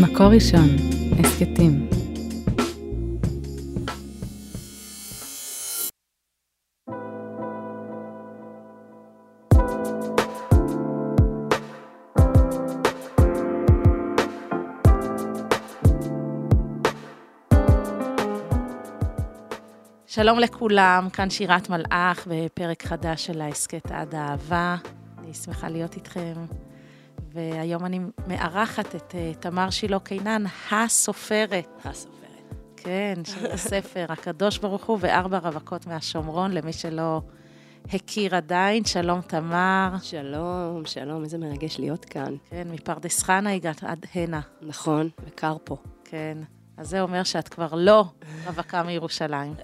מקור ראשון, הסכתים. שלום לכולם, כאן שירת מלאך בפרק חדש של ההסכת עד האהבה. אני שמחה להיות איתכם, והיום אני מארחת את uh, תמר שילה קינן, הסופרת. הסופרת. כן, של הספר, הקדוש ברוך הוא וארבע רווקות מהשומרון, למי שלא הכיר עדיין. שלום, תמר. שלום, שלום, איזה מרגש להיות כאן. כן, מפרדס חנה הגעת עד הנה. נכון, וקר פה. כן, אז זה אומר שאת כבר לא רווקה מירושלים.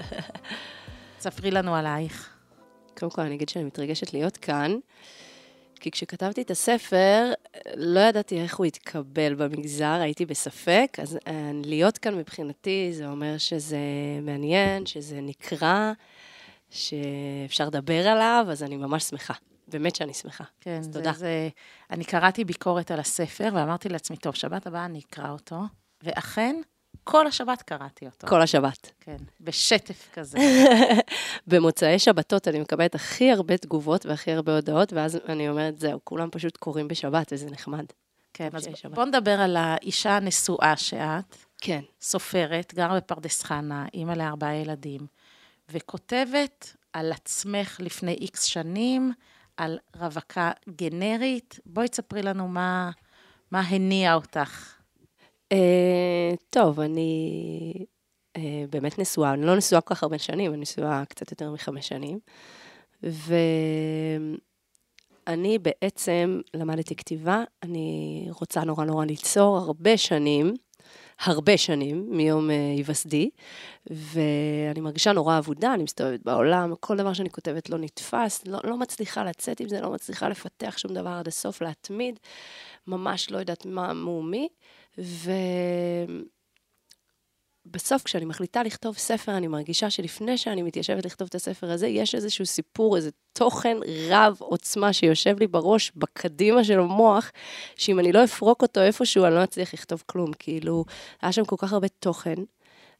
ספרי לנו עלייך. קודם כל, אני אגיד שאני מתרגשת להיות כאן, כי כשכתבתי את הספר, לא ידעתי איך הוא יתקבל במגזר, הייתי בספק, אז אה, להיות כאן מבחינתי, זה אומר שזה מעניין, שזה נקרא, שאפשר לדבר עליו, אז אני ממש שמחה. באמת שאני שמחה. כן, אז זה, תודה. זה, אני קראתי ביקורת על הספר, ואמרתי לעצמי, טוב, שבת הבאה אני אקרא אותו, ואכן, כל השבת קראתי אותו. כל השבת. כן, בשטף כזה. במוצאי שבתות אני מקבלת הכי הרבה תגובות והכי הרבה הודעות, ואז אני אומרת, זהו, כולם פשוט קוראים בשבת, וזה נחמד. כן, אז שבת. בוא נדבר על האישה הנשואה שאת, כן. סופרת, גרה בפרדס חנה, אימא לארבעה ילדים, וכותבת על עצמך לפני איקס שנים, על רווקה גנרית. בואי תספרי לנו מה, מה הניע אותך. Uh, טוב, אני uh, באמת נשואה, אני לא נשואה כל כך הרבה שנים, אני נשואה קצת יותר מחמש שנים. ואני בעצם למדתי כתיבה, אני רוצה נורא נורא ליצור הרבה שנים, הרבה שנים מיום uh, היווסדי, ואני מרגישה נורא אבודה, אני מסתובבת בעולם, כל דבר שאני כותבת לא נתפס, לא, לא מצליחה לצאת עם זה, לא מצליחה לפתח שום דבר עד הסוף, להתמיד, ממש לא יודעת מה מו מי. ובסוף, כשאני מחליטה לכתוב ספר, אני מרגישה שלפני שאני מתיישבת לכתוב את הספר הזה, יש איזשהו סיפור, איזה תוכן רב עוצמה שיושב לי בראש, בקדימה של המוח, שאם אני לא אפרוק אותו איפשהו, אני לא אצליח לכתוב כלום. כאילו, היה שם כל כך הרבה תוכן,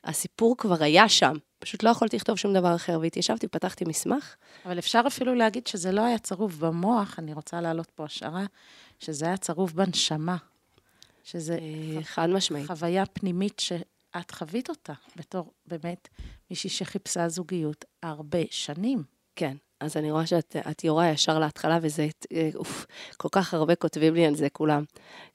הסיפור כבר היה שם, פשוט לא יכולתי לכתוב שום דבר אחר, והתיישבתי, פתחתי מסמך. אבל אפשר אפילו להגיד שזה לא היה צרוב במוח, אני רוצה להעלות פה השערה, שזה היה צרוב בנשמה. שזה אה, חד משמעית. חוויה פנימית שאת חווית אותה, בתור באמת מישהי שחיפשה זוגיות הרבה שנים. כן, אז אני רואה שאת את יורה ישר להתחלה, וזה, אה, אוף, כל כך הרבה כותבים לי על זה כולם.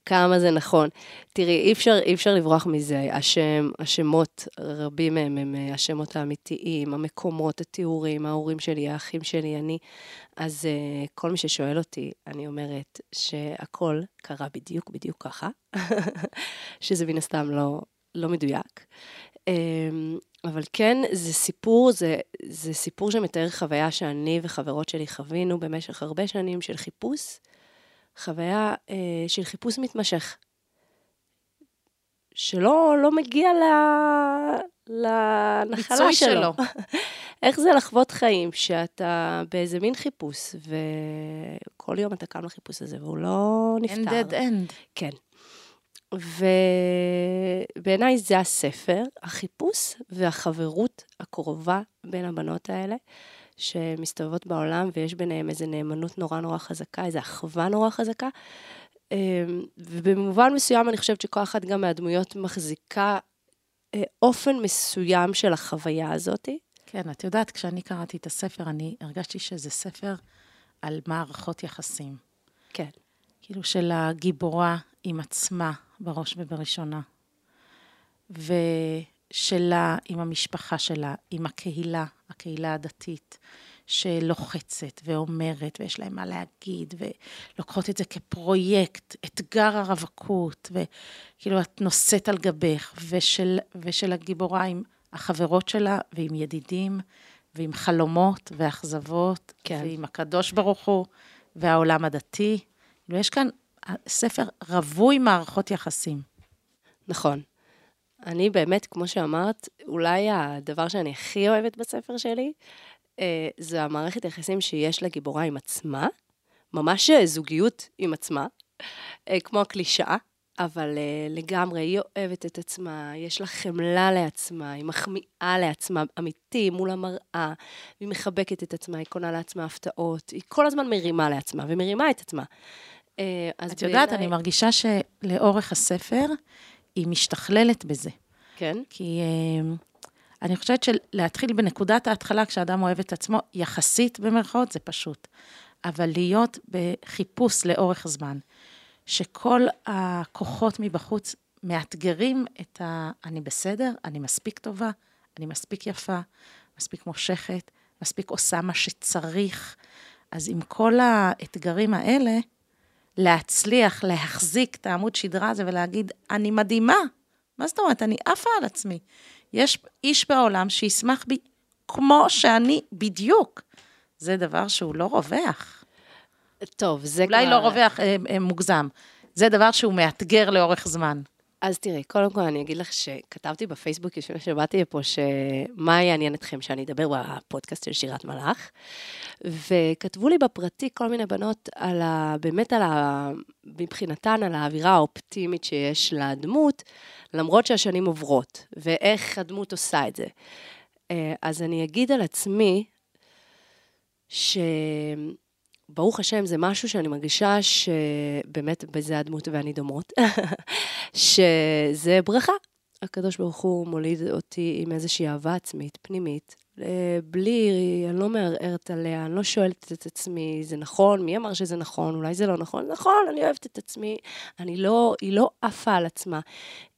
כמה זה נכון. תראי, אי אפשר, אי אפשר לברוח מזה. השם, השמות, רבים מהם הם אה, השמות האמיתיים, המקומות, התיאורים, ההורים שלי, האחים שלי, אני. אז uh, כל מי ששואל אותי, אני אומרת שהכל קרה בדיוק בדיוק ככה, שזה מן הסתם לא, לא מדויק. אבל כן, זה סיפור, זה, זה סיפור שמתאר חוויה שאני וחברות שלי חווינו במשך הרבה שנים של חיפוש, חוויה אה, של חיפוש מתמשך, שלא לא מגיע ל, לנחלה שלו. שלו. איך זה לחוות חיים, שאתה באיזה מין חיפוש, וכל יום אתה קם לחיפוש הזה, והוא לא נפתר. אין dead end. כן. ובעיניי זה הספר, החיפוש והחברות הקרובה בין הבנות האלה, שמסתובבות בעולם ויש ביניהם איזו נאמנות נורא נורא חזקה, איזו אחווה נורא חזקה. אמ, ובמובן מסוים אני חושבת שכל אחת גם מהדמויות מחזיקה אה, אופן מסוים של החוויה הזאתי. כן, את יודעת, כשאני קראתי את הספר, אני הרגשתי שזה ספר על מערכות יחסים. כן. כאילו של הגיבורה עם עצמה, בראש ובראשונה. ושלה עם המשפחה שלה, עם הקהילה, הקהילה הדתית, שלוחצת ואומרת, ויש להם מה להגיד, ולוקחות את זה כפרויקט, אתגר הרווקות, וכאילו את נושאת על גבך, ושל, ושל הגיבורה עם החברות שלה, ועם ידידים, ועם חלומות ואכזבות, כן. ועם הקדוש ברוך הוא, והעולם הדתי. כאילו, יש כאן ספר רווי מערכות יחסים. נכון. אני באמת, כמו שאמרת, אולי הדבר שאני הכי אוהבת בספר שלי, אה, זה המערכת יחסים שיש לגיבורה עם עצמה, ממש זוגיות עם עצמה, אה, כמו הקלישאה, אבל uh, לגמרי, היא אוהבת את עצמה, יש לה חמלה לעצמה, היא מחמיאה לעצמה, אמיתי, מול המראה, היא מחבקת את עצמה, היא קונה לעצמה הפתעות, היא כל הזמן מרימה לעצמה, ומרימה את עצמה. Uh, את יודעת. אני מרגישה שלאורך הספר, היא משתכללת בזה. כן? כי uh, אני חושבת שלהתחיל בנקודת ההתחלה, כשאדם אוהב את עצמו, יחסית במרכאות, זה פשוט. אבל להיות בחיפוש לאורך זמן. שכל הכוחות מבחוץ מאתגרים את ה... אני בסדר, אני מספיק טובה, אני מספיק יפה, מספיק מושכת, מספיק עושה מה שצריך. אז עם כל האתגרים האלה, להצליח להחזיק את העמוד שדרה הזה ולהגיד, אני מדהימה. מה זאת אומרת? אני עפה על עצמי. יש איש בעולם שישמח בי כמו שאני בדיוק. זה דבר שהוא לא רווח. טוב, זה אולי לא כבר... אולי לא רווח אה, אה, מוגזם. זה דבר שהוא מאתגר לאורך זמן. אז תראי, קודם כל אני אגיד לך שכתבתי בפייסבוק לפני שבאתי לפה, שמה יעניין אתכם שאני אדבר בפודקאסט של שירת מלאך, וכתבו לי בפרטי כל מיני בנות על ה... באמת על ה... מבחינתן, על האווירה האופטימית שיש לדמות, למרות שהשנים עוברות, ואיך הדמות עושה את זה. אה, אז אני אגיד על עצמי, ש... ברוך השם, זה משהו שאני מרגישה שבאמת בזה הדמות ואני דומות, שזה ברכה. הקדוש ברוך הוא מוליד אותי עם איזושהי אהבה עצמית, פנימית, בלי, אני לא מערערת עליה, אני לא שואלת את עצמי, זה נכון? מי אמר שזה נכון? אולי זה לא נכון? נכון, אני אוהבת את עצמי. אני לא, היא לא עפה על עצמה.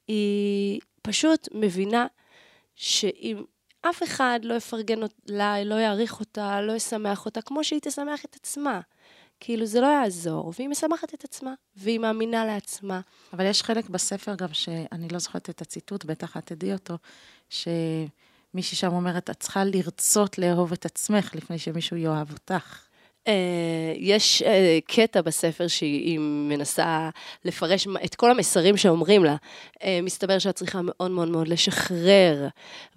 היא פשוט מבינה שאם אף אחד לא יפרגן לה, לא יעריך אותה, לא ישמח אותה, כמו שהיא תשמח את עצמה. כאילו, זה לא יעזור, והיא משמחת את עצמה, והיא מאמינה לעצמה. אבל יש חלק בספר גם שאני לא זוכרת את הציטוט, בטח את תדעי אותו, שמישהי שם אומרת, את צריכה לרצות לאהוב את עצמך לפני שמישהו יאהב אותך. אה, יש אה, קטע בספר שהיא מנסה לפרש את כל המסרים שאומרים לה. אה, מסתבר שאת צריכה מאוד מאוד מאוד לשחרר,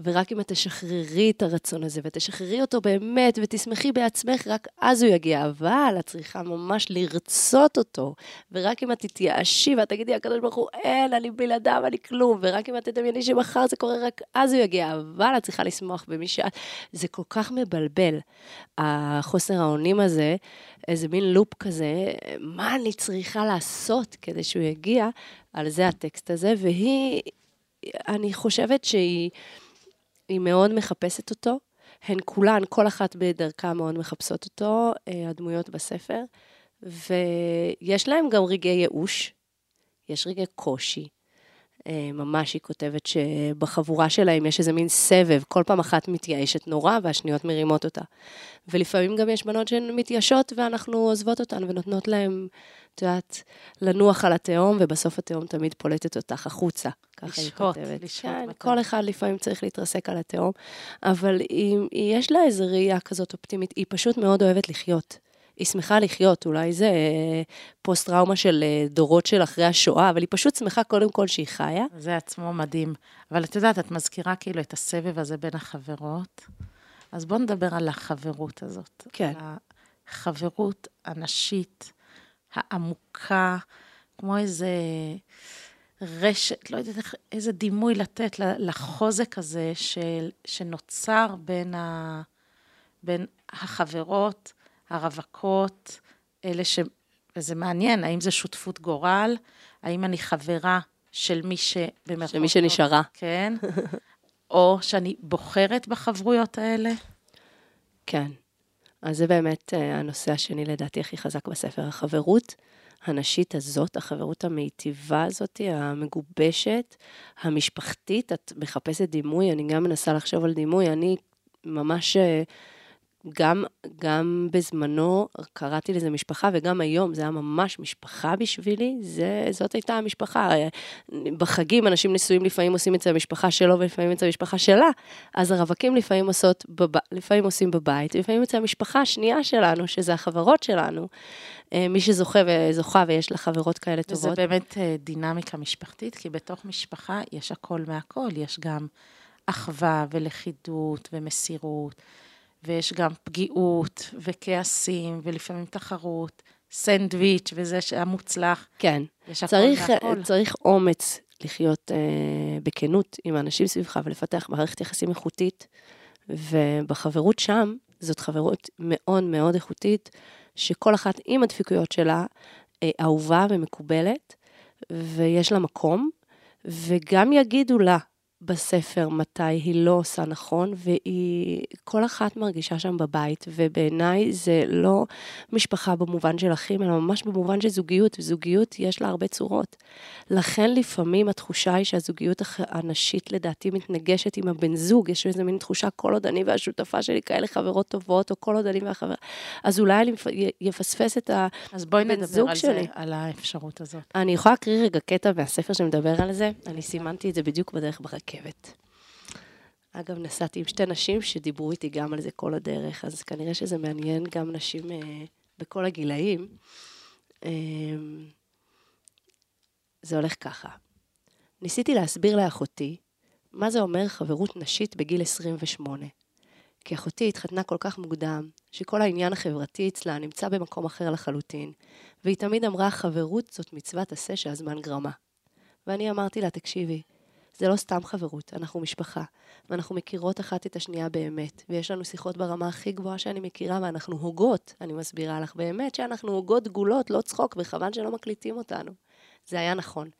ורק אם את תשחררי את הרצון הזה ותשחררי אותו באמת ותשמחי בעצמך, רק אז הוא יגיע. אבל את צריכה ממש לרצות אותו, ורק אם את תתייאשי ואת תגידי, הקדוש ברוך הוא, אין, אני בלעדיו, אני כלום, ורק אם את תדמייני שמחר זה קורה, רק אז הוא יגיע. אבל את צריכה לשמוח במי שאת. זה כל כך מבלבל, החוסר האונים הזה. הזה, איזה מין לופ כזה, מה אני צריכה לעשות כדי שהוא יגיע, על זה הטקסט הזה, והיא, אני חושבת שהיא מאוד מחפשת אותו. הן כולן, כל אחת בדרכה מאוד מחפשות אותו, אה, הדמויות בספר, ויש להם גם רגעי ייאוש, יש רגעי קושי, ממש היא כותבת שבחבורה שלהם יש איזה מין סבב, כל פעם אחת מתייאשת נורא והשניות מרימות אותה. ולפעמים גם יש בנות שהן מתייאשות ואנחנו עוזבות אותן ונותנות להן, את יודעת, לנוח על התהום, ובסוף התהום תמיד פולטת אותך החוצה. ככה היא כותבת. לשהות. כן, כל אחד לפעמים צריך להתרסק על התהום, אבל היא, יש לה איזו ראייה כזאת אופטימית, היא פשוט מאוד אוהבת לחיות. היא שמחה לחיות, אולי זה אה, פוסט-טראומה של אה, דורות של אחרי השואה, אבל היא פשוט שמחה קודם כל שהיא חיה. זה עצמו מדהים. אבל את יודעת, את מזכירה כאילו את הסבב הזה בין החברות, אז בואו נדבר על החברות הזאת. כן. החברות הנשית, העמוקה, כמו איזה רשת, לא יודעת איזה דימוי לתת לחוזק הזה של, שנוצר בין, ה, בין החברות, הרווקות, אלה ש... וזה מעניין, האם זה שותפות גורל? האם אני חברה של מי ש... של מי שנשארה. כן. או שאני בוחרת בחברויות האלה? כן. אז זה באמת אה, הנושא השני לדעתי הכי חזק בספר, החברות הנשית הזאת, החברות המיטיבה הזאת, המגובשת, המשפחתית, את מחפשת דימוי, אני גם מנסה לחשוב על דימוי, אני ממש אה, גם, גם בזמנו קראתי לזה משפחה, וגם היום זה היה ממש משפחה בשבילי, זה, זאת הייתה המשפחה. בחגים אנשים נשואים לפעמים עושים את זה במשפחה שלו ולפעמים את זה במשפחה שלה, אז הרווקים לפעמים, עושות בב... לפעמים עושים בבית, ולפעמים את זה המשפחה השנייה שלנו, שזה החברות שלנו. אה, מי שזוכה וזוכה ויש לה חברות כאלה טובות. וזה באמת אה, דינמיקה משפחתית, כי בתוך משפחה יש הכל מהכל, יש גם אחווה ולכידות ומסירות. ויש גם פגיעות וכעסים ולפעמים תחרות הסנדוויץ' וזה המוצלח. כן. יש צריך, והכל. צריך אומץ לחיות אה, בכנות עם האנשים סביבך ולפתח מערכת יחסים איכותית, ובחברות שם, זאת חברות מאוד מאוד איכותית, שכל אחת עם הדפיקויות שלה, אה, אהובה ומקובלת, ויש לה מקום, וגם יגידו לה בספר מתי היא לא עושה נכון, והיא, כל אחת מרגישה שם בבית, ובעיניי זה לא משפחה במובן של אחים, אלא ממש במובן של זוגיות, וזוגיות יש לה הרבה צורות. לכן לפעמים התחושה היא שהזוגיות הנשית לדעתי מתנגשת עם הבן זוג, יש איזה מין תחושה, כל עוד אני והשותפה שלי כאלה חברות טובות, או כל עוד אני והחברה, אז אולי אני יפספס את ה... אז בואי נדבר זוג על זה, שלי. על האפשרות הזאת. אני יכולה להקריא רגע קטע מהספר שמדבר על זה, אני סימנתי את זה בדיוק בדרך ברכבת. אגב, נסעתי עם שתי נשים שדיברו איתי גם על זה כל הדרך, אז כנראה שזה מעניין גם נשים אה, בכל הגילאים. אה, זה הולך ככה. ניסיתי להסביר לאחותי מה זה אומר חברות נשית בגיל 28. כי אחותי התחתנה כל כך מוקדם, שכל העניין החברתי אצלה נמצא במקום אחר לחלוטין, והיא תמיד אמרה, חברות זאת מצוות עשה שהזמן גרמה. ואני אמרתי לה, תקשיבי, זה לא סתם חברות, אנחנו משפחה, ואנחנו מכירות אחת את השנייה באמת, ויש לנו שיחות ברמה הכי גבוהה שאני מכירה, ואנחנו הוגות, אני מסבירה לך באמת שאנחנו הוגות דגולות, לא צחוק, וחבל שלא מקליטים אותנו. זה היה נכון.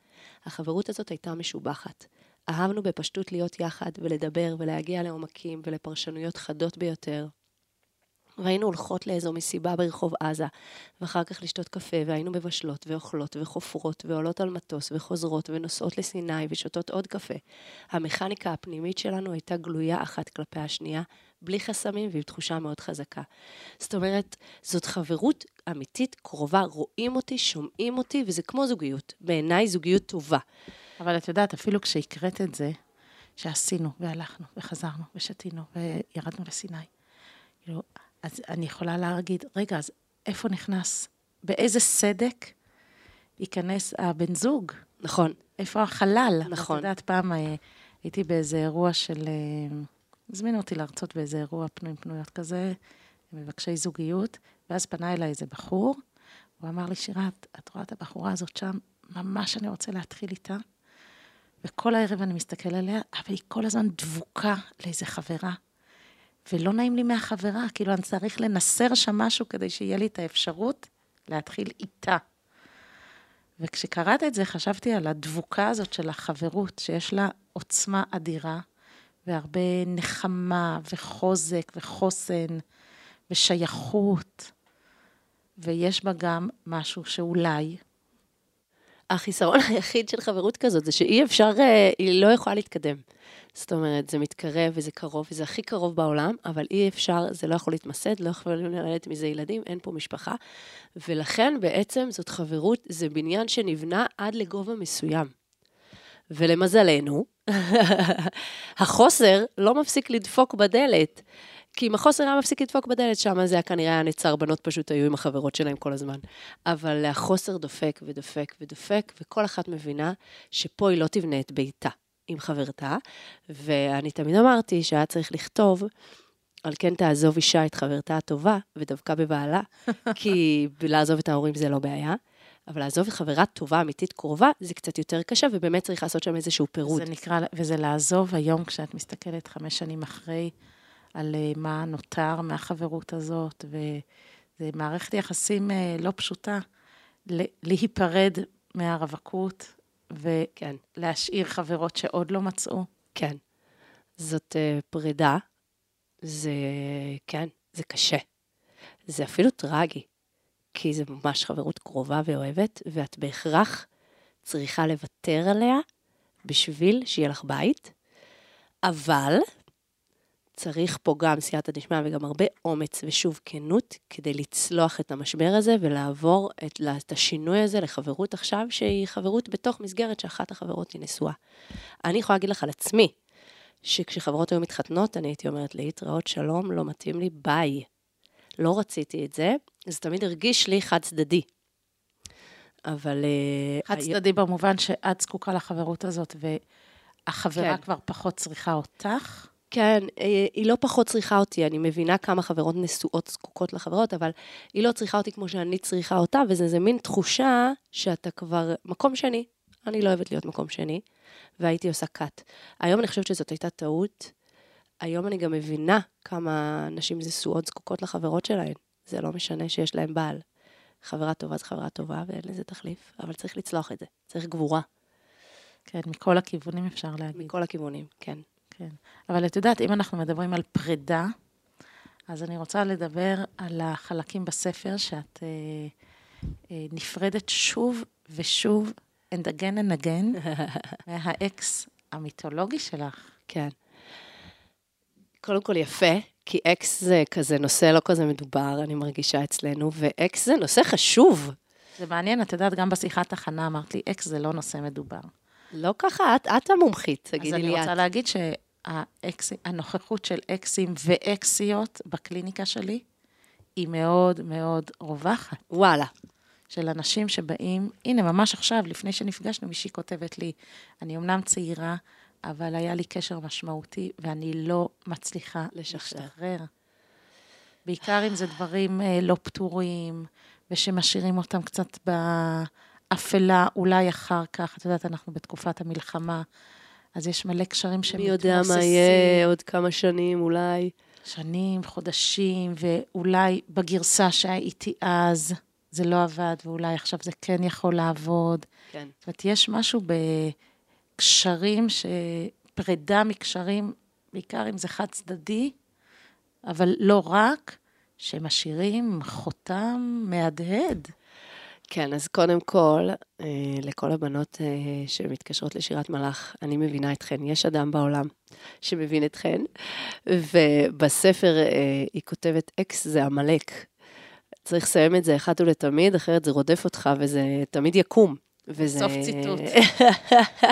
החברות הזאת הייתה משובחת. אהבנו בפשטות להיות יחד ולדבר ולהגיע לעומקים ולפרשנויות חדות ביותר. והיינו הולכות לאיזו מסיבה ברחוב עזה, ואחר כך לשתות קפה, והיינו מבשלות ואוכלות וחופרות ועולות על מטוס וחוזרות ונוסעות לסיני ושותות עוד קפה. המכניקה הפנימית שלנו הייתה גלויה אחת כלפי השנייה, בלי חסמים ועם תחושה מאוד חזקה. זאת אומרת, זאת חברות אמיתית, קרובה, רואים אותי, שומעים אותי, וזה כמו זוגיות. בעיניי זוגיות טובה. אבל את יודעת, אפילו כשהקראת את זה, שעשינו, והלכנו, וחזרנו, ושתינו, וירדנו לסיני, כאילו, אז אני יכולה להגיד, רגע, אז איפה נכנס, באיזה סדק ייכנס הבן זוג? נכון. איפה החלל? נכון. את יודעת, פעם אה, הייתי באיזה אירוע של... אה, הזמינו אותי להרצות באיזה אירוע פנויים פנויות כזה, מבקשי זוגיות, ואז פנה אליי איזה בחור, הוא אמר לי, שירת, את רואה את הבחורה הזאת שם? ממש אני רוצה להתחיל איתה. וכל הערב אני מסתכל עליה, אבל היא כל הזמן דבוקה לאיזה חברה. ולא נעים לי מהחברה, כאילו אני צריך לנסר שם משהו כדי שיהיה לי את האפשרות להתחיל איתה. וכשקראת את זה, חשבתי על הדבוקה הזאת של החברות, שיש לה עוצמה אדירה, והרבה נחמה, וחוזק, וחוסן, ושייכות, ויש בה גם משהו שאולי, החיסרון היחיד של חברות כזאת זה שאי אפשר, אה, היא לא יכולה להתקדם. זאת אומרת, זה מתקרב וזה קרוב, וזה הכי קרוב בעולם, אבל אי אפשר, זה לא יכול להתמסד, לא יכולים ללדת מזה ילדים, אין פה משפחה. ולכן בעצם זאת חברות, זה בניין שנבנה עד לגובה מסוים. ולמזלנו, החוסר לא מפסיק לדפוק בדלת. כי אם החוסר היה מפסיק לדפוק בדלת, שם זה היה כנראה היה נצר, בנות פשוט היו עם החברות שלהם כל הזמן. אבל החוסר דופק ודופק ודופק, וכל אחת מבינה שפה היא לא תבנה את ביתה עם חברתה, ואני תמיד אמרתי שהיה צריך לכתוב, על כן תעזוב אישה את חברתה הטובה, ודווקא בבעלה, כי לעזוב את ההורים זה לא בעיה. אבל לעזוב חברה טובה, אמיתית, קרובה, זה קצת יותר קשה, ובאמת צריך לעשות שם איזשהו פירוד. זה נקרא, וזה לעזוב היום, כשאת מסתכלת חמש שנים אחרי, על אה, מה נותר מהחברות הזאת, וזה מערכת יחסים אה, לא פשוטה, להיפרד מהרווקות, כן. ולהשאיר חברות שעוד לא מצאו. כן. זאת uh, פרידה, זה, כן, זה קשה. זה אפילו טרגי, כי זה ממש חברות קרובה ואוהבת, ואת בהכרח צריכה לוותר עליה בשביל שיהיה לך בית, אבל צריך פה גם סייעתא דשמיא וגם הרבה אומץ ושוב כנות כדי לצלוח את המשבר הזה ולעבור את, את השינוי הזה לחברות עכשיו, שהיא חברות בתוך מסגרת שאחת החברות היא נשואה. אני יכולה להגיד לך על עצמי, שכשחברות היו מתחתנות, אני הייתי אומרת להתראות שלום, לא מתאים לי, ביי. לא רציתי את זה, זה תמיד הרגיש לי חד צדדי. אבל... אה, חד היה- צדדי במובן שאת זקוקה לחברות הזאת, והחברה כן. כבר פחות צריכה אותך. כן, אה, היא לא פחות צריכה אותי, אני מבינה כמה חברות נשואות זקוקות לחברות, אבל היא לא צריכה אותי כמו שאני צריכה אותה, וזה איזה מין תחושה שאתה כבר מקום שני. אני לא אוהבת להיות מקום שני, והייתי עושה cut. היום אני חושבת שזאת הייתה טעות. היום אני גם מבינה כמה נשים נשואות זקוקות לחברות שלהן. זה לא משנה שיש להן בעל. חברה טובה זה חברה טובה, ואין לזה תחליף, אבל צריך לצלוח את זה. צריך גבורה. כן, מכל הכיוונים אפשר להגיד. מכל הכיוונים, כן. כן. אבל את יודעת, אם אנחנו מדברים על פרידה, אז אני רוצה לדבר על החלקים בספר שאת אה, אה, נפרדת שוב ושוב, and again and again, מהאקס המיתולוגי שלך. כן. קודם כל יפה, כי אקס זה כזה נושא לא כזה מדובר, אני מרגישה אצלנו, ואקס זה נושא חשוב. זה מעניין, את יודעת, גם בשיחת הכנה אמרת לי, אקס זה לא נושא מדובר. לא ככה, את, את המומחית, תגידי לי את. אז אני רוצה להגיד שהנוכחות של אקסים ואקסיות בקליניקה שלי, היא מאוד מאוד רווחת. וואלה. של אנשים שבאים, הנה, ממש עכשיו, לפני שנפגשנו, מישהי כותבת לי, אני אמנם צעירה, אבל היה לי קשר משמעותי, ואני לא מצליחה לשחרר. לשחרר. בעיקר אם זה דברים אה, לא פתורים, ושמשאירים אותם קצת באפלה, אולי אחר כך, את יודעת, אנחנו בתקופת המלחמה, אז יש מלא קשרים שמתמוססים. מי יודע מה יהיה עוד כמה שנים, אולי. שנים, חודשים, ואולי בגרסה שהייתי אז, זה לא עבד, ואולי עכשיו זה כן יכול לעבוד. כן. זאת אומרת, יש משהו בקשרים, פרידה מקשרים, בעיקר אם זה חד צדדי, אבל לא רק, שמשאירים חותם מהדהד. כן, אז קודם כל, אה, לכל הבנות אה, שמתקשרות לשירת מלאך, אני מבינה אתכן. יש אדם בעולם שמבין אתכן, ובספר אה, היא כותבת, אקס זה עמלק. צריך לסיים את זה אחת ולתמיד, אחרת זה רודף אותך וזה תמיד יקום. וזה... סוף ציטוט.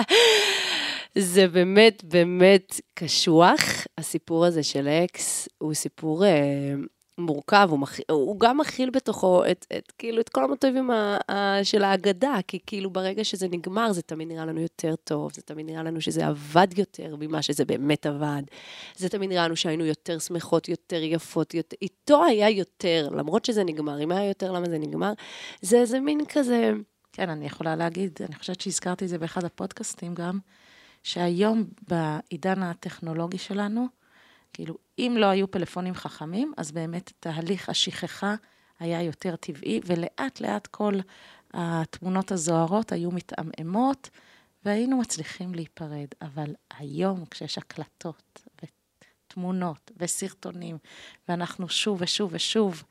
זה באמת, באמת קשוח. הסיפור הזה של אקס הוא סיפור מורכב, הוא, מכ... הוא גם מכיל בתוכו את, את, כאילו, את כל המוטיבים ה, ה, של ההגדה, כי כאילו ברגע שזה נגמר, זה תמיד נראה לנו יותר טוב, זה תמיד נראה לנו שזה עבד יותר ממה שזה באמת עבד. זה תמיד נראה לנו שהיינו יותר שמחות, יותר יפות, יותר... איתו היה יותר, למרות שזה נגמר. אם היה יותר, למה זה נגמר? זה איזה מין כזה... כן, אני יכולה להגיד, אני חושבת שהזכרתי את זה באחד הפודקאסטים גם, שהיום בעידן הטכנולוגי שלנו, כאילו, אם לא היו פלאפונים חכמים, אז באמת תהליך השכחה היה יותר טבעי, ולאט לאט כל התמונות הזוהרות היו מתעמעמות, והיינו מצליחים להיפרד. אבל היום, כשיש הקלטות ותמונות וסרטונים, ואנחנו שוב ושוב ושוב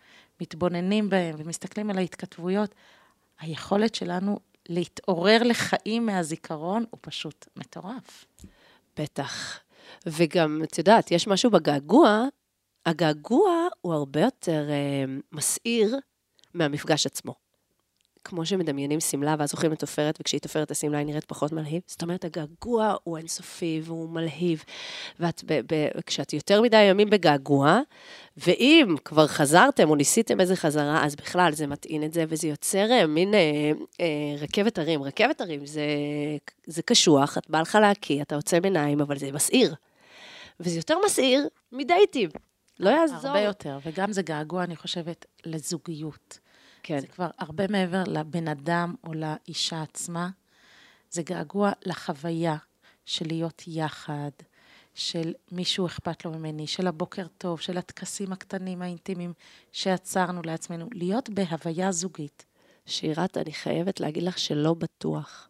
מתבוננים בהם ומסתכלים על ההתכתבויות, היכולת שלנו להתעורר לחיים מהזיכרון הוא פשוט מטורף. בטח. וגם, את יודעת, יש משהו בגעגוע, הגעגוע הוא הרבה יותר אה, מסעיר מהמפגש עצמו. כמו שמדמיינים שמלה ואז אוכלים את עופרת, וכשהיא תופרת השמלה היא נראית פחות מלהיב. זאת אומרת, הגעגוע הוא אינסופי והוא מלהיב. וכשאת יותר מדי ימים בגעגוע, ואם כבר חזרתם או ניסיתם איזה חזרה, אז בכלל זה מטעין את זה, וזה יוצר אה, מין אה, אה, רכבת הרים. רכבת הרים זה, זה קשוח, את בא לך להקיא, אתה עוצם עיניים, אבל זה מסעיר. וזה יותר מסעיר מדייטים. לא יעזור. הרבה יותר, וגם זה געגוע, אני חושבת, לזוגיות. כן. זה כבר הרבה מעבר לבן אדם או לאישה עצמה. זה געגוע לחוויה של להיות יחד, של מישהו אכפת לו ממני, של הבוקר טוב, של הטקסים הקטנים האינטימיים שעצרנו לעצמנו, להיות בהוויה זוגית. שירת, אני חייבת להגיד לך שלא בטוח.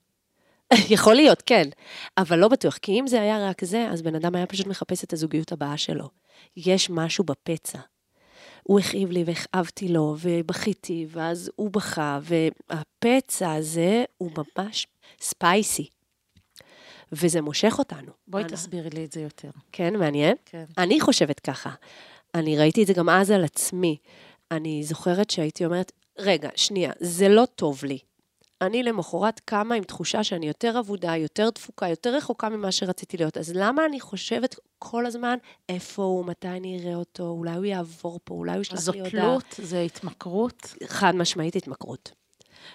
יכול להיות, כן, אבל לא בטוח, כי אם זה היה רק זה, אז בן אדם היה פשוט מחפש את הזוגיות הבאה שלו. יש משהו בפצע. הוא הכאיב לי והכאבתי לו, ובכיתי, ואז הוא בכה, והפצע הזה הוא ממש ספייסי. וזה מושך אותנו. בואי אני... תסבירי לי את זה יותר. כן, מעניין? כן. אני חושבת ככה. אני ראיתי את זה גם אז על עצמי. אני זוכרת שהייתי אומרת, רגע, שנייה, זה לא טוב לי. אני למחרת קמה עם תחושה שאני יותר אבודה, יותר דפוקה, יותר רחוקה ממה שרציתי להיות. אז למה אני חושבת כל הזמן, איפה הוא, מתי אני אראה אותו, אולי הוא יעבור פה, אולי הוא ישלח לי הודעה. זו תלות, זה התמכרות? חד משמעית התמכרות.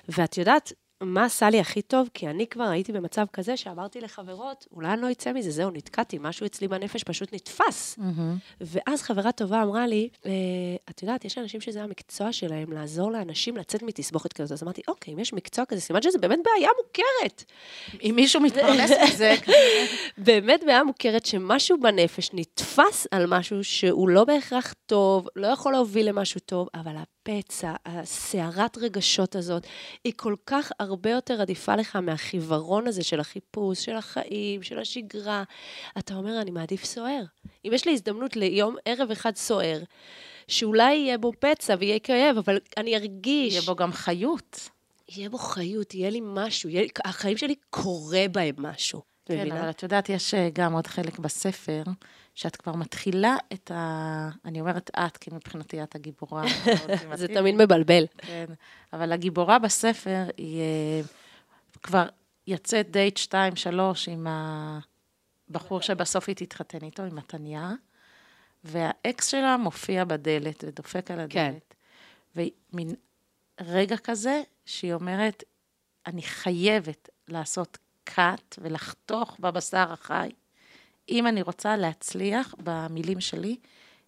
ואת יודעת, מה עשה לי הכי טוב? כי אני כבר הייתי במצב כזה שאמרתי לחברות, אולי אני לא אצא מזה, זהו, נתקעתי, משהו אצלי בנפש פשוט נתפס. ואז חברה טובה אמרה לי, אה, את יודעת, יש אנשים שזה המקצוע שלהם, לעזור לאנשים לצאת מתסבוכת כזאת. אז אמרתי, אוקיי, אם יש מקצוע כזה, סימן שזה באמת בעיה מוכרת. אם מישהו מתפרנס מזה, באמת בעיה מוכרת שמשהו בנפש נתפס על משהו שהוא לא בהכרח טוב, לא יכול להוביל למשהו טוב, אבל הפצע, הסערת רגשות הזאת, היא כל כך הרבה יותר עדיפה לך מהחיוורון הזה של החיפוש, של החיים, של השגרה. אתה אומר, אני מעדיף סוער. אם יש לי הזדמנות ליום ערב אחד סוער, שאולי יהיה בו פצע ויהיה כאב, אבל אני ארגיש... יהיה בו גם חיות. יהיה בו חיות, יהיה לי משהו, יהיה, החיים שלי קורה בהם משהו. כן? אבל את יודעת, יש אה, גם עוד חלק בספר, שאת כבר מתחילה את ה... אני אומרת את, כי מבחינתי את הגיבורה. זה תמיד מבלבל. כן, אבל הגיבורה בספר היא אה, כבר יוצאת דייט 2-3 עם הבחור שבסוף היא תתחתן איתו, עם מתניה, והאקס שלה מופיע בדלת ודופק על הדלת. כן. ומין רגע כזה שהיא אומרת, אני חייבת לעשות קאט ולחתוך בבשר החי, אם אני רוצה להצליח במילים שלי,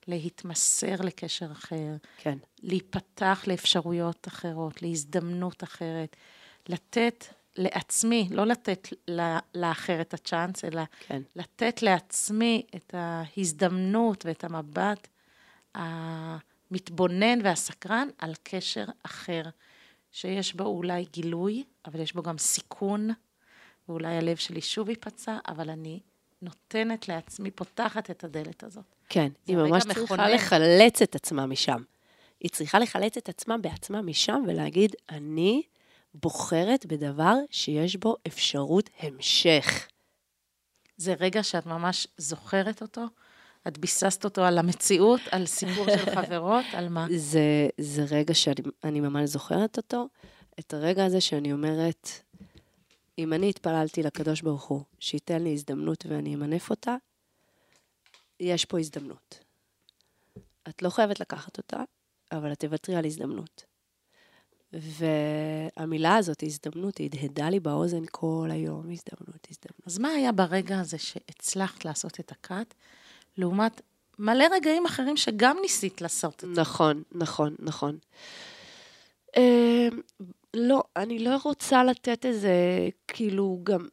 להתמסר לקשר אחר, כן. להיפתח לאפשרויות אחרות, להזדמנות אחרת, לתת לעצמי, לא לתת לאחר את הצ'אנס, אלא כן. לתת לעצמי את ההזדמנות ואת המבט המתבונן והסקרן על קשר אחר, שיש בו אולי גילוי, אבל יש בו גם סיכון, ואולי הלב שלי שוב ייפצע, אבל אני נותנת לעצמי, פותחת את הדלת הזאת. כן, היא ממש צריכה מכונן. לחלץ את עצמה משם. היא צריכה לחלץ את עצמה בעצמה משם ולהגיד, אני בוחרת בדבר שיש בו אפשרות המשך. זה רגע שאת ממש זוכרת אותו? את ביססת אותו על המציאות, על סיפור של חברות, על מה? זה, זה רגע שאני ממש זוכרת אותו, את הרגע הזה שאני אומרת, אם אני התפללתי לקדוש ברוך הוא, שייתן לי הזדמנות ואני אמנף אותה, יש פה הזדמנות. את לא חייבת לקחת אותה, אבל את תוותרי על הזדמנות. והמילה הזאת, הזדמנות, היא הדהדה לי באוזן כל היום, הזדמנות, הזדמנות. אז מה היה ברגע הזה שהצלחת לעשות את הקאט, לעומת מלא רגעים אחרים שגם ניסית לעשות את זה? נכון, נכון, נכון. לא, אני לא רוצה לתת איזה, כאילו, גם,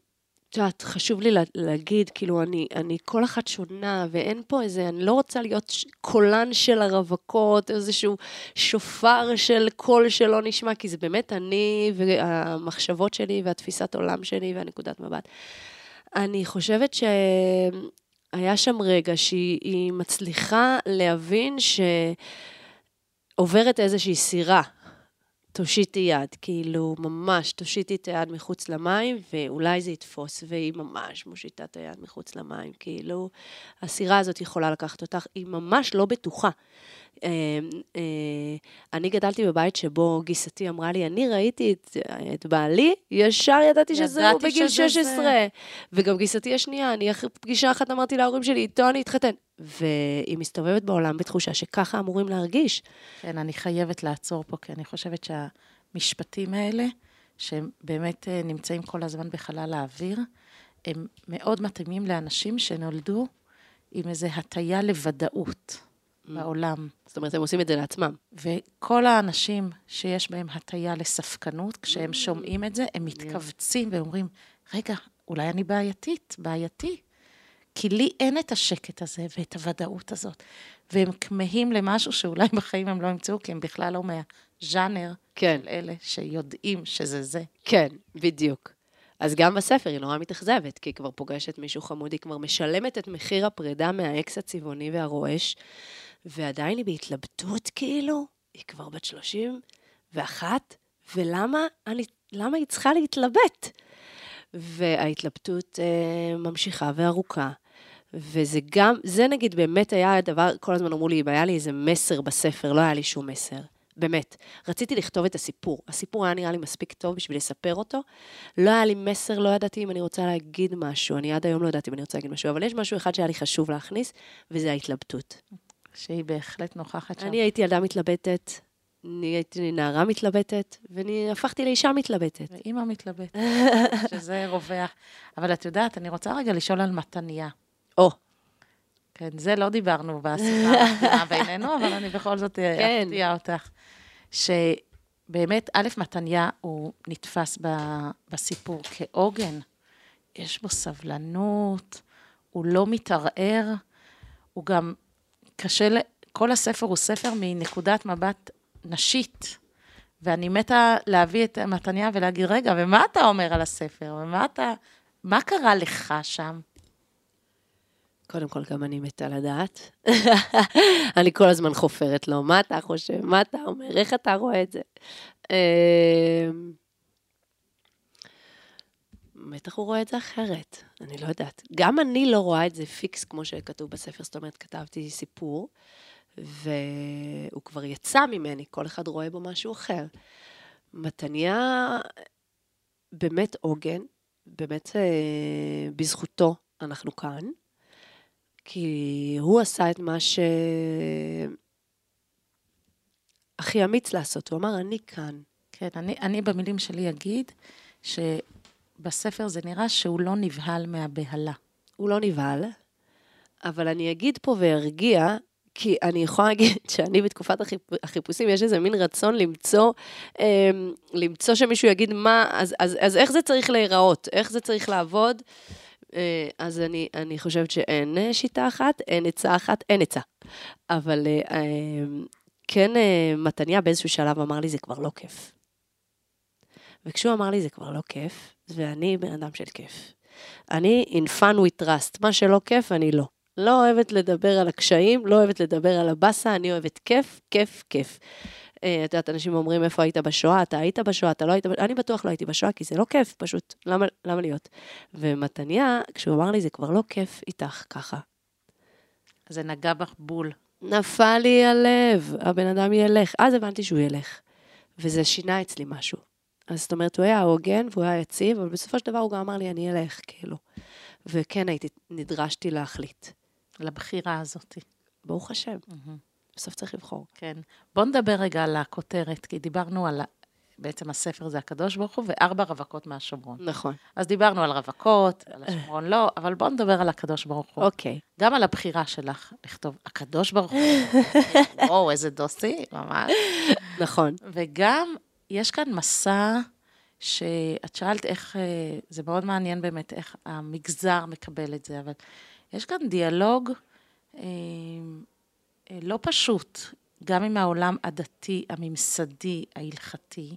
את יודעת, חשוב לי להגיד, כאילו, אני, אני כל אחת שונה, ואין פה איזה, אני לא רוצה להיות קולן של הרווקות, איזשהו שופר של קול שלא נשמע, כי זה באמת אני והמחשבות שלי והתפיסת עולם שלי והנקודת מבט. אני חושבת שהיה שם רגע שהיא מצליחה להבין שעוברת איזושהי סירה תושיטי יד, כאילו, ממש תושיטי את היד מחוץ למים, ואולי זה יתפוס, והיא ממש מושיטה את היד מחוץ למים, כאילו, הסירה הזאת יכולה לקחת אותך, היא ממש לא בטוחה. אה, אה, אני גדלתי בבית שבו גיסתי אמרה לי, אני ראיתי את, את בעלי, ישר ידעתי שזה הוא בגיל 16. זה. וגם גיסתי השנייה, אני אחרי פגישה אחת אמרתי להורים שלי, איתו אני אתחתן. והיא מסתובבת בעולם בתחושה שככה אמורים להרגיש. כן, אני חייבת לעצור פה, כי אני חושבת שהמשפטים האלה, שהם באמת אה, נמצאים כל הזמן בחלל האוויר, הם מאוד מתאימים לאנשים שנולדו עם איזו הטיה לוודאות mm. בעולם. זאת אומרת, הם עושים את זה לעצמם. וכל האנשים שיש בהם הטיה לספקנות, כשהם mm. שומעים את זה, הם מתכווצים ואומרים, רגע, אולי אני בעייתית, בעייתי. כי לי אין את השקט הזה ואת הוודאות הזאת. והם כמהים למשהו שאולי בחיים הם לא ימצאו, כי הם בכלל לא מהז'אנר כן. של אלה שיודעים שזה זה. כן, בדיוק. אז גם בספר היא נורא מתאכזבת, כי היא כבר פוגשת מישהו חמוד, היא כבר משלמת את מחיר הפרידה מהאקס הצבעוני והרועש, ועדיין היא בהתלבטות כאילו, היא כבר בת 31, ולמה אני, למה היא צריכה להתלבט? וההתלבטות אה, ממשיכה וארוכה. וזה גם, זה נגיד באמת היה הדבר, כל הזמן אמרו לי, אם היה לי איזה מסר בספר, לא היה לי שום מסר. באמת. רציתי לכתוב את הסיפור. הסיפור היה נראה לי מספיק טוב בשביל לספר אותו. לא היה לי מסר, לא ידעתי אם אני רוצה להגיד משהו. אני עד היום לא ידעתי אם אני רוצה להגיד משהו, אבל יש משהו אחד שהיה לי חשוב להכניס, וזה ההתלבטות. שהיא בהחלט נוכחת שם. אני הייתי ילדה מתלבטת נהייתי נערה מתלבטת, ואני הפכתי לאישה מתלבטת. ואימא מתלבטת, שזה רווח. אבל את יודעת, אני רוצה רגע לשאול על מתניה. או, כן, זה לא דיברנו בשיחה בינינו, אבל אני בכל זאת אה, כן. אפתיע אותך. שבאמת, א', מתניה הוא נתפס ב- בסיפור כעוגן. יש בו סבלנות, הוא לא מתערער, הוא גם קשה, ל- כל הספר הוא ספר מנקודת מבט נשית. ואני מתה להביא את מתניה ולהגיד, רגע, ומה אתה אומר על הספר? ומה אתה, מה קרה לך שם? קודם כל, גם אני מתה לדעת. אני כל הזמן חופרת לו, מה אתה חושב? מה אתה אומר? איך אתה רואה את זה? אמ, בטח הוא רואה את זה אחרת, אני לא יודעת. גם אני לא רואה את זה פיקס כמו שכתוב בספר, זאת אומרת, כתבתי סיפור, והוא כבר יצא ממני, כל אחד רואה בו משהו אחר. מתניה באמת עוגן, באמת אה, בזכותו אנחנו כאן, כי הוא עשה את מה ש... הכי אמיץ לעשות, הוא אמר, אני כאן. כן, אני, אני במילים שלי אגיד שבספר זה נראה שהוא לא נבהל מהבהלה. הוא לא נבהל, אבל אני אגיד פה וארגיע, כי אני יכולה להגיד שאני בתקופת החיפ... החיפושים, יש איזה מין רצון למצוא, אה, למצוא שמישהו יגיד מה, אז, אז, אז איך זה צריך להיראות, איך זה צריך לעבוד. אה, אז אני, אני חושבת שאין אה, שיטה אחת, אין עצה אחת, אין עצה. אבל אה, אה, כן, מתניה באיזשהו שלב אמר לי, זה כבר לא כיף. וכשהוא אמר לי, זה כבר לא כיף, ואני בן אדם של כיף. אני in fun with trust, מה שלא כיף, אני לא. לא אוהבת לדבר על הקשיים, לא אוהבת לדבר על הבאסה, אני אוהבת כיף, כיף, כיף. אה, את יודעת, אנשים אומרים, איפה היית בשואה? אתה היית בשואה, אתה לא היית בשואה? אני בטוח לא הייתי בשואה, כי זה לא כיף, פשוט. למה, למה להיות? ומתניה, כשהוא אמר לי, זה כבר לא כיף איתך ככה. זה נגע בך בול. נפל לי הלב, הבן אדם ילך. אז הבנתי שהוא ילך. וזה שינה אצלי משהו. אז זאת אומרת, הוא היה הוגן והוא היה יציב, אבל בסופו של דבר הוא גם אמר לי, אני אלך, כאילו. וכן הייתי, נדרשתי להחליט. לבחירה הזאת. ברוך השם, בסוף צריך לבחור. כן. בוא נדבר רגע על הכותרת, כי דיברנו על, בעצם הספר זה הקדוש ברוך הוא, וארבע רווקות מהשומרון. נכון. אז דיברנו על רווקות, על השומרון לא, אבל בוא נדבר על הקדוש ברוך הוא. אוקיי. גם על הבחירה שלך לכתוב הקדוש ברוך הוא. וואו, איזה דוסי, ממש. נכון. וגם יש כאן מסע שאת שאלת איך, אה, זה מאוד מעניין באמת איך המגזר מקבל את זה, אבל יש כאן דיאלוג אה, לא פשוט, גם עם העולם הדתי, הממסדי, ההלכתי,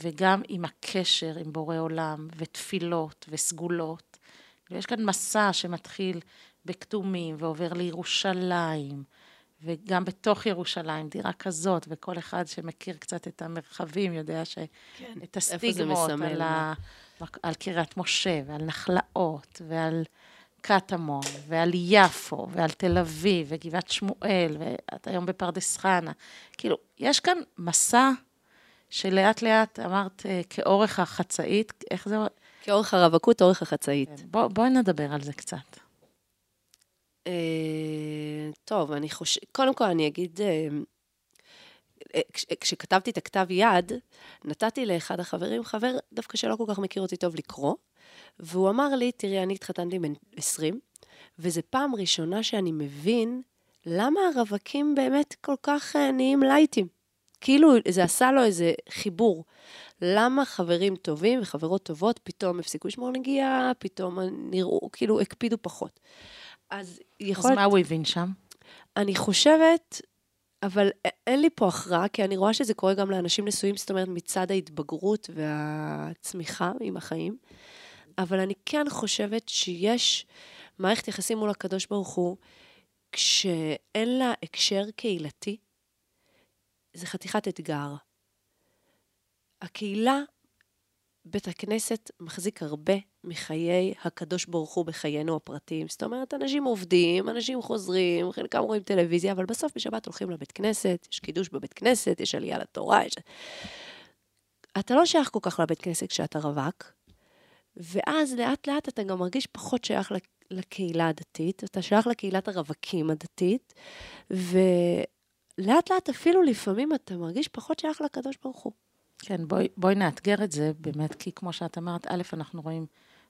וגם עם הקשר עם בורא עולם, ותפילות וסגולות. ויש כאן מסע שמתחיל בכתומים ועובר לירושלים, וגם בתוך ירושלים, דירה כזאת, וכל אחד שמכיר קצת את המרחבים יודע ש... כן. את הסטיגמות על, מה? ה... על קריית משה, ועל נחלאות, ועל קטמון, ועל יפו, ועל תל אביב, וגבעת שמואל, ואת היום בפרדס חנה. כאילו, יש כאן מסע שלאט לאט, אמרת, אה, כאורך החצאית, איך זה... כאורך הרווקות, אורך החצאית. כן, בוא, בואי נדבר על זה קצת. אה, טוב, אני חושבת, קודם כל אני אגיד, אה, כש- כשכתבתי את הכתב יד, נתתי לאחד החברים, חבר דווקא שלא כל כך מכיר אותי טוב לקרוא, והוא אמר לי, תראי, אני התחתנתי בן 20, וזו פעם ראשונה שאני מבין למה הרווקים באמת כל כך אה, נהיים לייטים. כאילו, זה עשה לו איזה חיבור. למה חברים טובים וחברות טובות פתאום הפסיקו לשמור נגיעה, פתאום נראו, כאילו, הקפידו פחות. אז יכול אז. מה הוא הבין שם? אני חושבת, אבל אין לי פה הכרעה, כי אני רואה שזה קורה גם לאנשים נשואים, זאת אומרת, מצד ההתבגרות והצמיחה עם החיים. אבל אני כן חושבת שיש מערכת יחסים מול הקדוש ברוך הוא, כשאין לה הקשר קהילתי, זה חתיכת אתגר. הקהילה, בית הכנסת, מחזיק הרבה מחיי הקדוש ברוך הוא בחיינו הפרטיים. זאת אומרת, אנשים עובדים, אנשים חוזרים, חלקם רואים טלוויזיה, אבל בסוף בשבת הולכים לבית כנסת, יש קידוש בבית כנסת, יש עלייה לתורה. יש... אתה לא שייך כל כך לבית כנסת כשאתה רווק, ואז לאט לאט אתה גם מרגיש פחות שייך לקהילה הדתית, אתה שייך לקהילת הרווקים הדתית, לאט לאט אפילו לפעמים אתה מרגיש פחות שייך לקדוש ברוך הוא. כן, בואי, בואי נאתגר את זה באמת, כי כמו שאת אמרת, א', אנחנו רואים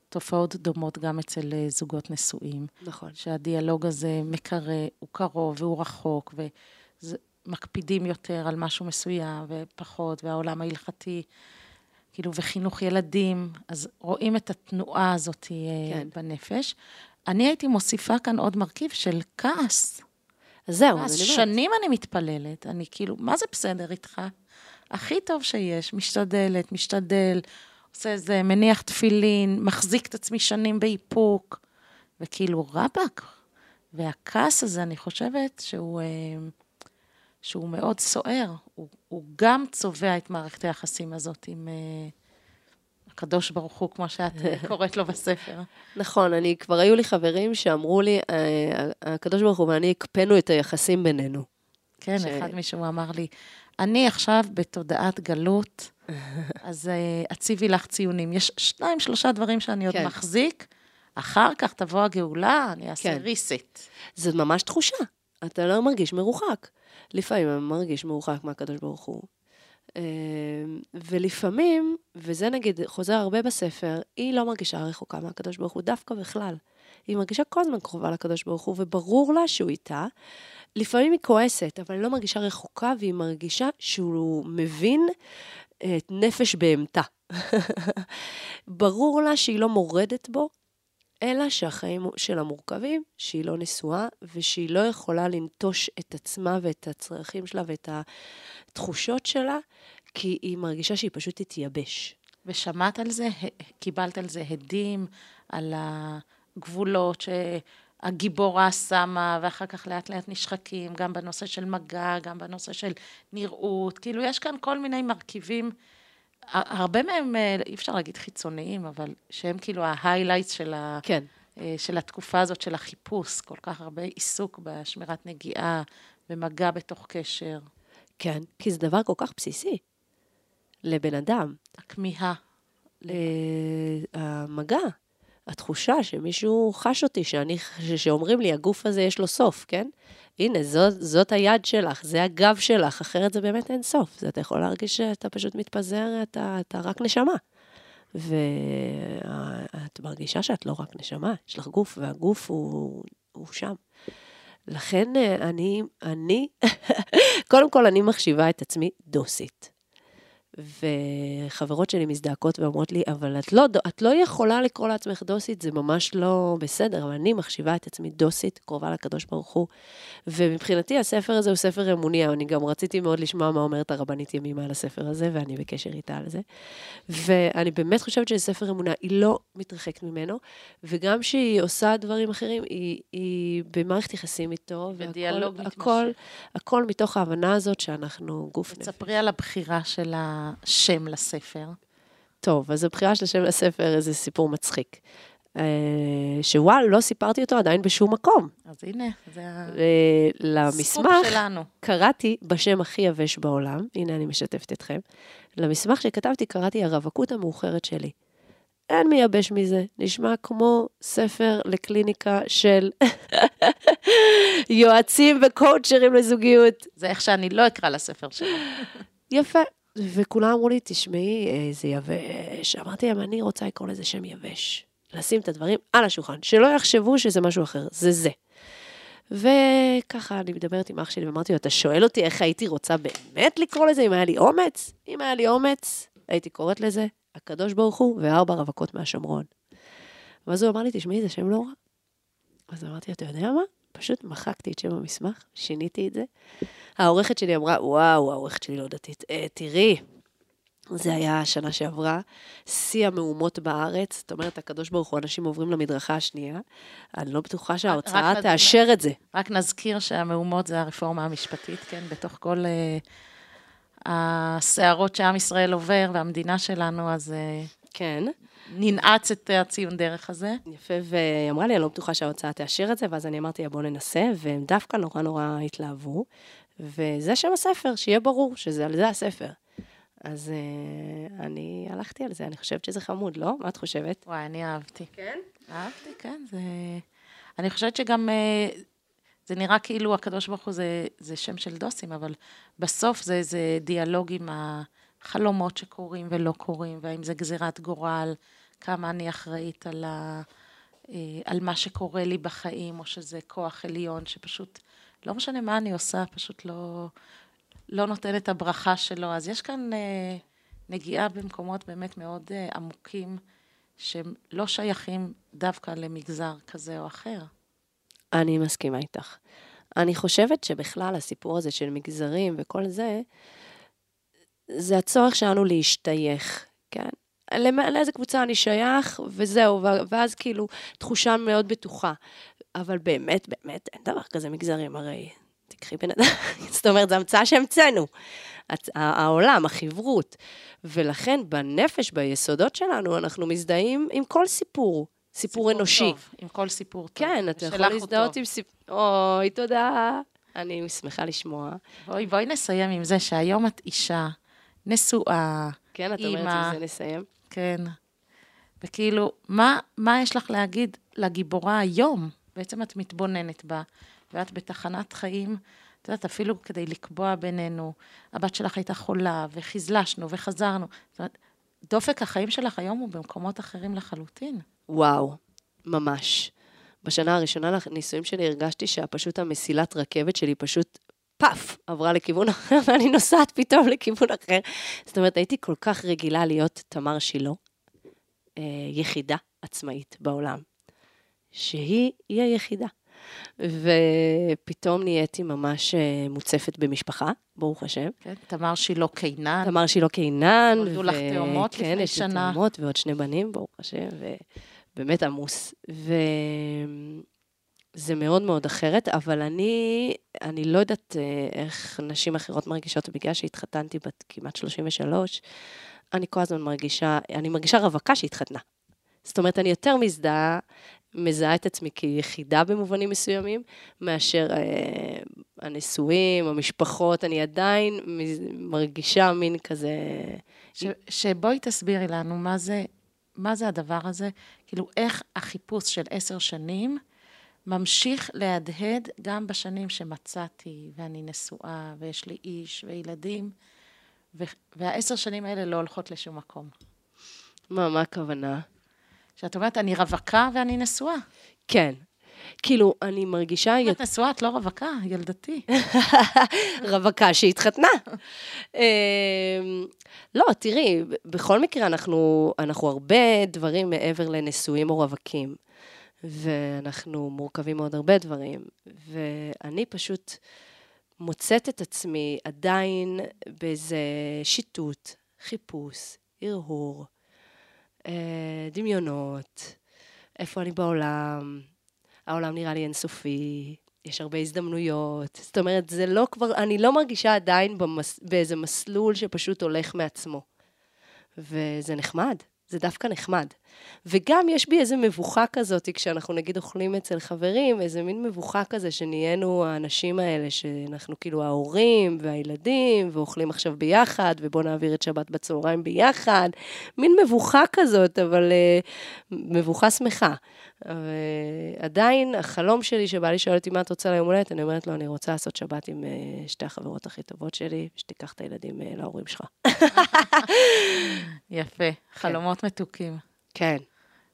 תופעות דומות גם אצל אה, זוגות נשואים. נכון. שהדיאלוג הזה מקרה, הוא קרוב והוא רחוק, ומקפידים יותר על משהו מסוים ופחות, והעולם ההלכתי, כאילו, וחינוך ילדים, אז רואים את התנועה הזאת אה, כן. בנפש. אני הייתי מוסיפה כאן עוד מרכיב של כעס. זהו, אז אז אני אומרת. שנים אני מתפללת, אני כאילו, מה זה בסדר איתך? הכי טוב שיש, משתדלת, משתדל, עושה איזה, מניח תפילין, מחזיק את עצמי שנים באיפוק, וכאילו, רבאק. והכעס הזה, אני חושבת שהוא, אה, שהוא מאוד סוער. הוא, הוא גם צובע את מערכת היחסים הזאת עם אה, הקדוש ברוך הוא, כמו שאת אה, קוראת לו בספר. נכון, אני, כבר היו לי חברים שאמרו לי, "אה, הקדוש ברוך הוא ואני הקפאנו את היחסים בינינו. כן, ש- אחד מישהו אמר לי, אני עכשיו בתודעת גלות, אז אה, הציבי לך ציונים. יש שניים, שלושה דברים שאני עוד כן. מחזיק, אחר כך תבוא הגאולה, אני אעשה כן. reset. זו ממש תחושה. אתה לא מרגיש מרוחק. לפעמים אני מרגיש מרוחק מהקדוש ברוך הוא. אה, ולפעמים, וזה נגיד חוזר הרבה בספר, היא לא מרגישה רחוקה מהקדוש ברוך הוא, דווקא בכלל. היא מרגישה כל הזמן קרובה לקדוש ברוך הוא, וברור לה שהוא איתה. לפעמים היא כועסת, אבל היא לא מרגישה רחוקה, והיא מרגישה שהוא מבין את נפש בהמתה. ברור לה שהיא לא מורדת בו, אלא שהחיים שלה מורכבים, שהיא לא נשואה, ושהיא לא יכולה לנטוש את עצמה ואת הצרכים שלה ואת התחושות שלה, כי היא מרגישה שהיא פשוט תתייבש. ושמעת על זה? קיבלת על זה הדים, על הגבולות שהגיבורה שמה, ואחר כך לאט לאט נשחקים, גם בנושא של מגע, גם בנושא של נראות. כאילו, יש כאן כל מיני מרכיבים, הרבה מהם, אה, אי אפשר להגיד חיצוניים, אבל שהם כאילו ההיילייטס של, ה, כן. אה, של התקופה הזאת של החיפוש, כל כך הרבה עיסוק בשמירת נגיעה, במגע בתוך קשר, כן, כי זה דבר כל כך בסיסי לבן אדם. הכמיהה. אה, המגע, התחושה שמישהו חש אותי, שאני, שאומרים לי, הגוף הזה יש לו סוף, כן? הנה, זאת, זאת היד שלך, זה הגב שלך, אחרת זה באמת אין סוף. זה אתה יכול להרגיש שאתה פשוט מתפזר, אתה, אתה רק נשמה. ואת מרגישה שאת לא רק נשמה, יש לך גוף, והגוף הוא, הוא שם. לכן אה, אני, אני, קודם כל אני מחשיבה את עצמי דוסית. וחברות שלי מזדעקות ואומרות לי, אבל את לא, את לא יכולה לקרוא לעצמך דוסית, זה ממש לא בסדר, אבל אני מחשיבה את עצמי דוסית, קרובה לקדוש ברוך הוא. ומבחינתי הספר הזה הוא ספר אמוני, אני גם רציתי מאוד לשמוע מה אומרת הרבנית ימימה על הספר הזה, ואני בקשר איתה על זה. ואני באמת חושבת שזה ספר אמונה, היא לא מתרחקת ממנו, וגם כשהיא עושה דברים אחרים, היא, היא במערכת יחסים איתו, והכל-. הכל, הכל מתוך ההבנה הזאת שאנחנו גוף נפש. תספרי על הבחירה של השם לספר. טוב, אז הבחירה של השם לספר זה סיפור מצחיק. אה, שוואל, לא סיפרתי אותו עדיין בשום מקום. אז הנה, זה אה, הסקופ למסמך שלנו. קראתי בשם הכי יבש בעולם, הנה אני משתפת אתכם. למסמך שכתבתי קראתי הרווקות המאוחרת שלי. אין מייבש מזה, נשמע כמו ספר לקליניקה של יועצים וקואוצ'רים לזוגיות. זה איך שאני לא אקרא לספר שלו. יפה. וכולם אמרו לי, תשמעי, אה, זה יבש. אמרתי להם, אני רוצה לקרוא לזה שם יבש. לשים את הדברים על השולחן, שלא יחשבו שזה משהו אחר, זה זה. וככה אני מדברת עם אח שלי ואמרתי לו, אתה שואל אותי איך הייתי רוצה באמת לקרוא לזה, אם היה לי אומץ? אם היה לי אומץ, הייתי קוראת לזה הקדוש ברוך הוא וארבע רווקות מהשומרון. ואז הוא אמר לי, תשמעי, זה שם לא רע. אז אמרתי, אתה יודע מה? פשוט מחקתי את שם המסמך, שיניתי את זה. העורכת שלי אמרה, וואו, העורכת שלי לא דתית. אה, תראי, זה היה השנה שעברה, שיא המהומות בארץ. זאת אומרת, הקדוש ברוך הוא, אנשים עוברים למדרכה השנייה. אני לא בטוחה שההוצאה רק- תאשר את זה. רק נזכיר שהמהומות זה הרפורמה המשפטית, כן? בתוך כל אה, הסערות שעם ישראל עובר והמדינה שלנו, אז אה, כן. ננעץ את הציון דרך הזה. יפה, והיא אמרה לי, אני לא בטוחה שההוצאה תאשר את זה, ואז אני אמרתי בוא ננסה, והם דווקא נורא נורא התלהבו. וזה שם הספר, שיהיה ברור שזה על זה הספר. אז uh, אני הלכתי על זה, אני חושבת שזה חמוד, לא? מה את חושבת? וואי, אני אהבתי. כן? אהבתי, כן. זה... אני חושבת שגם אה, זה נראה כאילו הקדוש ברוך הוא זה, זה שם של דוסים, אבל בסוף זה איזה דיאלוג עם החלומות שקורים ולא קורים, והאם זה גזירת גורל, כמה אני אחראית על, ה, אה, על מה שקורה לי בחיים, או שזה כוח עליון שפשוט, לא משנה מה אני עושה, פשוט לא, לא נותן את הברכה שלו. אז יש כאן אה, נגיעה במקומות באמת מאוד אה, עמוקים, שהם לא שייכים דווקא למגזר כזה או אחר. אני מסכימה איתך. אני חושבת שבכלל הסיפור הזה של מגזרים וכל זה, זה הצורך שלנו להשתייך, כן? לאיזה קבוצה אני שייך, וזהו, ואז כאילו תחושה מאוד בטוחה. אבל באמת, באמת, אין דבר כזה מגזרים, הרי תקחי בן אדם, זאת אומרת, זו המצאה שהמצאנו. העולם, החברות. ולכן בנפש, ביסודות שלנו, אנחנו מזדהים עם כל סיפור. סיפור, סיפור אנושי. טוב, עם כל סיפור טוב. כן, אתה יכול להזדהות עם סיפור... אוי, תודה. אני שמחה לשמוע. בואי, בואי נסיים עם זה שהיום את אישה נשואה, כן, את אומרת עם זה נסיים? כן. וכאילו, מה, מה יש לך להגיד לגיבורה היום? בעצם את מתבוננת בה, ואת בתחנת חיים, את יודעת, אפילו כדי לקבוע בינינו, הבת שלך הייתה חולה, וחיזלשנו, וחזרנו. זאת אומרת, דופק החיים שלך היום הוא במקומות אחרים לחלוטין. וואו, ממש. בשנה הראשונה לנישואים שלי הרגשתי שפשוט המסילת רכבת שלי פשוט פאף, עברה לכיוון אחר, ואני נוסעת פתאום לכיוון אחר. זאת אומרת, הייתי כל כך רגילה להיות תמר שילה, אה, יחידה עצמאית בעולם, שהיא, היא היחידה. ופתאום נהייתי ממש אה, מוצפת במשפחה, ברוך השם. כן, תמר שילה קינן. תמר שילה קינן. נולדו לך תאומות כן, לפני שנה. כן, יש לי תאומות ועוד שני בנים, ברוך השם, ובאמת עמוס. וזה מאוד מאוד אחרת, אבל אני, אני לא יודעת אה, איך נשים אחרות מרגישות, בגלל שהתחתנתי בת כמעט 33, אני כל הזמן מרגישה, אני מרגישה רווקה שהתחתנה. זאת אומרת, אני יותר מזדהה מזהה את עצמי כיחידה במובנים מסוימים, מאשר אה, הנשואים, המשפחות, אני עדיין מרגישה מין כזה... ש, שבואי תסבירי לנו מה זה, מה זה הדבר הזה, כאילו איך החיפוש של עשר שנים ממשיך להדהד גם בשנים שמצאתי, ואני נשואה, ויש לי איש וילדים, והעשר שנים האלה לא הולכות לשום מקום. מה, מה הכוונה? שאת אומרת, אני רווקה ואני נשואה. כן. כאילו, אני מרגישה... את נשואה, את לא רווקה, ילדתי. רווקה שהתחתנה. אמ, לא, תראי, בכל מקרה, אנחנו, אנחנו הרבה דברים מעבר לנשואים או רווקים. ואנחנו מורכבים מאוד הרבה דברים. ואני פשוט מוצאת את עצמי עדיין באיזה שיטוט, חיפוש, הרהור. אה, דמיונות, איפה אני בעולם, העולם נראה לי אינסופי, יש הרבה הזדמנויות. זאת אומרת, זה לא כבר, אני לא מרגישה עדיין במס, באיזה מסלול שפשוט הולך מעצמו. וזה נחמד. זה דווקא נחמד. וגם יש בי איזו מבוכה כזאת, כשאנחנו נגיד אוכלים אצל חברים, איזה מין מבוכה כזה שנהיינו האנשים האלה, שאנחנו כאילו ההורים והילדים, ואוכלים עכשיו ביחד, ובואו נעביר את שבת בצהריים ביחד. מין מבוכה כזאת, אבל uh, מבוכה שמחה. ועדיין, החלום שלי, שבא לי שואל אותי מה את רוצה ליום הולדת, אני אומרת לו, אני רוצה לעשות שבת עם uh, שתי החברות הכי טובות שלי, שתיקח את הילדים uh, להורים שלך. יפה, חלומות. מתוקים. כן.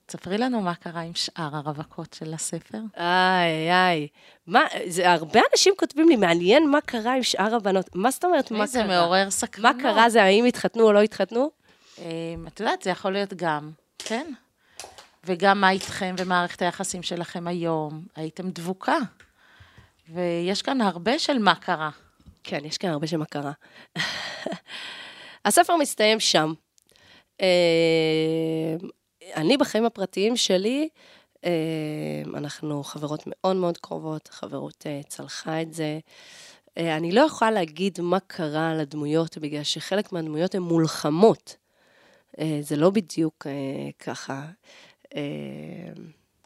תספרי לנו מה קרה עם שאר הרווקות של הספר. איי, איי. מה, זה, הרבה אנשים כותבים לי, מעניין מה קרה עם שאר הבנות. מה זאת אומרת, מה זה קרה? זה מעורר סקרנות. מה קרה זה האם התחתנו או לא התחתנו? אמ, את יודעת, זה יכול להיות גם, כן. וגם מה איתכם ומערכת היחסים שלכם היום. הייתם דבוקה. ויש כאן הרבה של מה קרה. כן, יש כאן הרבה של מה קרה. הספר מסתיים שם. אמ, אני בחיים הפרטיים שלי, אמ, אנחנו חברות מאוד מאוד קרובות, חברות אה, צלחה את זה. אה, אני לא יכולה להגיד מה קרה לדמויות, בגלל שחלק מהדמויות הן מולחמות. אה, זה לא בדיוק ככה.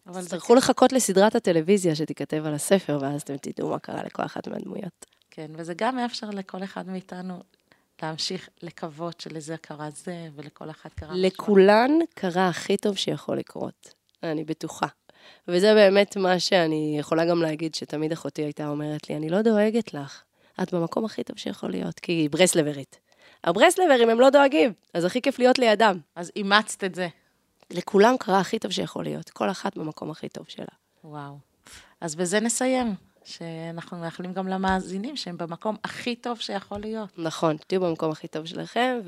אבל תצטרכו לחכות לסדרת הטלוויזיה שתיכתב על הספר, ואז אתם תדעו מה קרה לכל אחת מהדמויות. כן, וזה גם מאפשר לכל אחד מאיתנו להמשיך לקוות שלזה קרה זה, ולכל אחת קרה משהו. לכולן קרה הכי טוב שיכול לקרות, אני בטוחה. וזה באמת מה שאני יכולה גם להגיד, שתמיד אחותי הייתה אומרת לי, אני לא דואגת לך, את במקום הכי טוב שיכול להיות, כי היא ברסלברית. הברסלברים הם לא דואגים, אז הכי כיף להיות לידם. אז אימצת את זה. לכולם קרה הכי טוב שיכול להיות, כל אחת במקום הכי טוב שלה. וואו. אז בזה נסיים, שאנחנו מאחלים גם למאזינים שהם במקום הכי טוב שיכול להיות. נכון, תהיו במקום הכי טוב שלכם,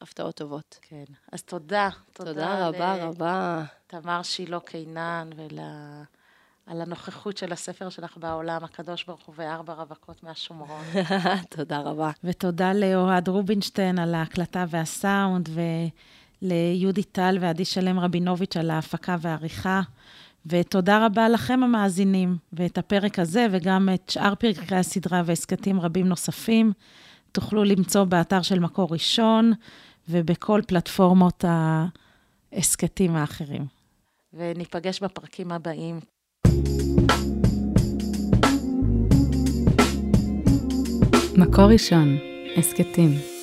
והפתעות טובות. כן. אז תודה. תודה רבה רבה. תמר שילה קינן ול... על הנוכחות של הספר שלך בעולם, הקדוש ברוך הוא וארבע רווקות מהשומרון. תודה רבה. ותודה לאוהד רובינשטיין על ההקלטה והסאונד, וליהודי טל ועדי שלם רבינוביץ' על ההפקה והעריכה. ותודה רבה לכם המאזינים, ואת הפרק הזה וגם את שאר פרקי הסדרה והסכתים רבים נוספים, תוכלו למצוא באתר של מקור ראשון ובכל פלטפורמות ההסכתים האחרים. וניפגש בפרקים הבאים. מקור ראשון, הסכתים.